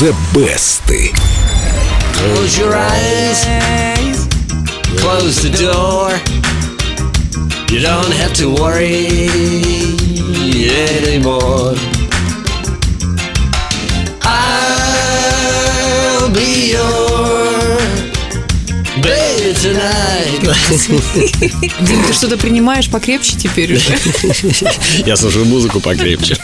The Best. Close your eyes, close the door. You don't have to worry anymore. I'll be your baby. Дим, ты что-то принимаешь покрепче теперь уже? Я слушаю музыку покрепче.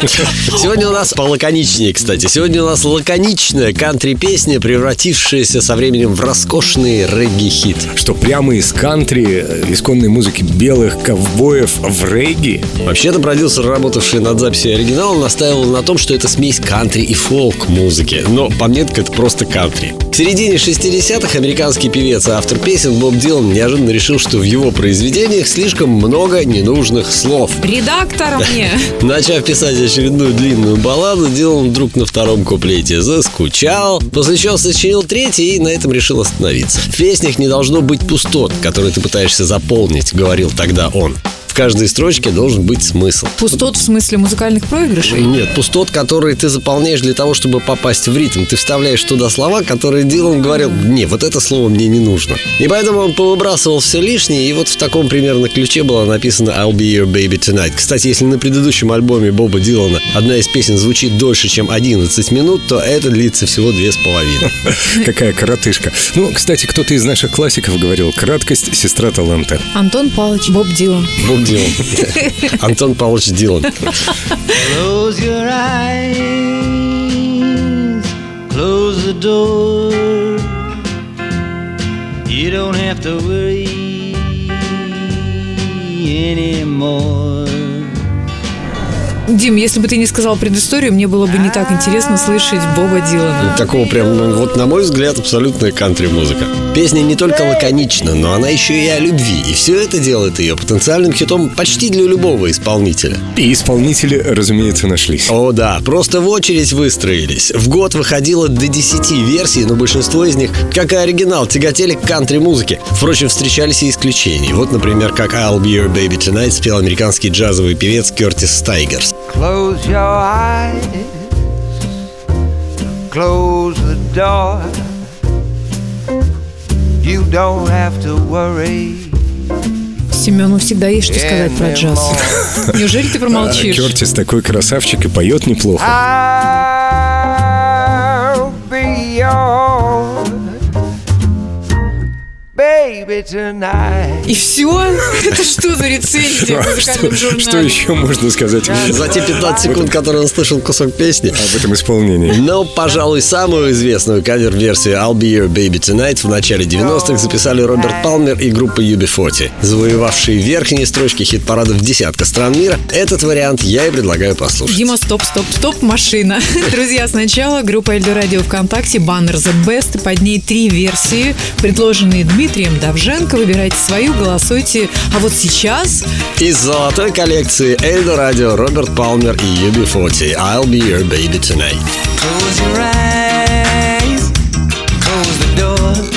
Сегодня у нас полаконичнее, кстати. Сегодня у нас лаконичная кантри-песня, превратившаяся со временем в роскошный регги-хит. Что прямо из кантри, э, исконной музыки белых ковбоев в регги. Вообще-то продюсер, работавший над записью оригинала, настаивал на том, что это смесь кантри и фолк музыки. Но по мне это просто кантри. К середине 60-х американский певец и автор песен Боб Дилан неожиданно решил, что в его произведениях слишком много ненужных слов. Редактор мне. Начав писать очередную длинную балладу, Дилан вдруг на втором куплете заскучал, после чего сочинил третий и на этом решил остановиться. В песнях не должно быть пустот, которые ты пытаешься заполнить, говорил тогда он. В каждой строчке должен быть смысл. Пустот в смысле музыкальных проигрышей? Нет, пустот, которые ты заполняешь для того, чтобы попасть в ритм. Ты вставляешь туда слова, которые Дилан говорил, не, вот это слово мне не нужно. И поэтому он повыбрасывал все лишнее, и вот в таком примерно ключе было написано I'll be your baby tonight. Кстати, если на предыдущем альбоме Боба Дилана одна из песен звучит дольше, чем 11 минут, то это длится всего две с половиной. Какая коротышка. Ну, кстати, кто-то из наших классиков говорил, краткость – сестра таланта. Антон Павлович, Боб Дилан. Боб Дилан. Антон Павлович Дилан. Close your eyes, close the door. You don't have to Дим, если бы ты не сказал предысторию, мне было бы не так интересно слышать Боба Дилана. Такого прям, ну, вот на мой взгляд, абсолютная кантри-музыка. Песня не только лаконична, но она еще и о любви. И все это делает ее потенциальным хитом почти для любого исполнителя. И исполнители, разумеется, нашлись. О да, просто в очередь выстроились. В год выходило до 10 версий, но большинство из них, как и оригинал, тяготели к кантри-музыке. Впрочем, встречались и исключения. Вот, например, как I'll Be Your Baby Tonight спел американский джазовый певец Кертис Стайгерс. Close your eyes, close the door. You don't have to worry. Семену всегда есть что сказать про джаз. Неужели ты промолчишь? Кертис такой красавчик и поет неплохо. И все? Это что за рецензия в музыкальном Что, журнале? что еще можно сказать За те 15 секунд, которые он слышал кусок песни. об этом исполнении? Но, пожалуй, самую известную кавер-версию I'll Be Your Baby Tonight в начале 90-х записали Роберт Палмер и группа UB40, завоевавшие верхние строчки хит-парадов десятка стран мира. Этот вариант я и предлагаю послушать. Дима, стоп, стоп, стоп, машина. Друзья, сначала группа Эльдо Радио ВКонтакте, баннер The Best, и под ней три версии, предложенные Дмитрием Давженко. Выбирайте свою, голосуйте. А вот сейчас Из золотой коллекции Эльдо Радио, Роберт Палмер и UB40 I'll Be Your Baby Tonight. Close your eyes, close the door.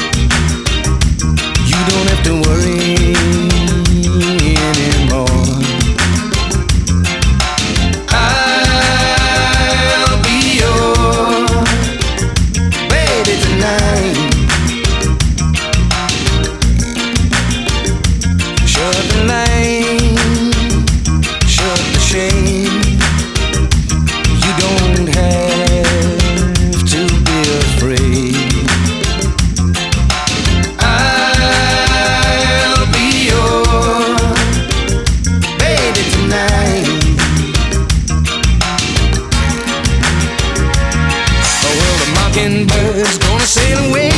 Sail away.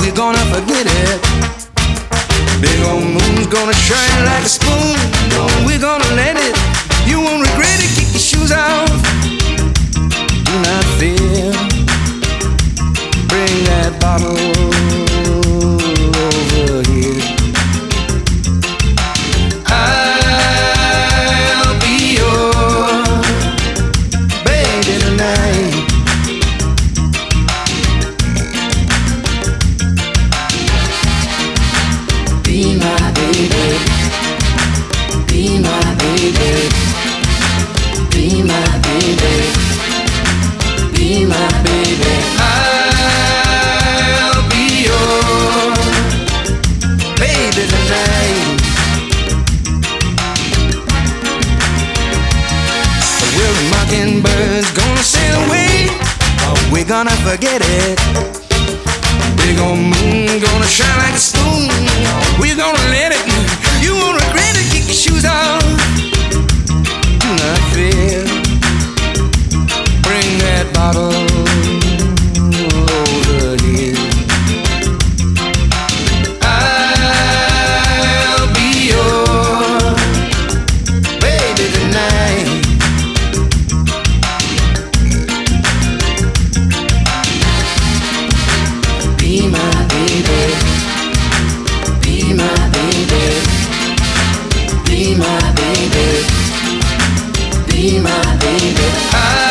We're gonna forget it. Big old moon's gonna shine Be my baby. Be my baby. Be my baby. I'll be your baby tonight. We're mockingbirds gonna sail away. we gonna forget it. Big old moon gonna shine like a spoon. We're gonna let Be my baby. I'll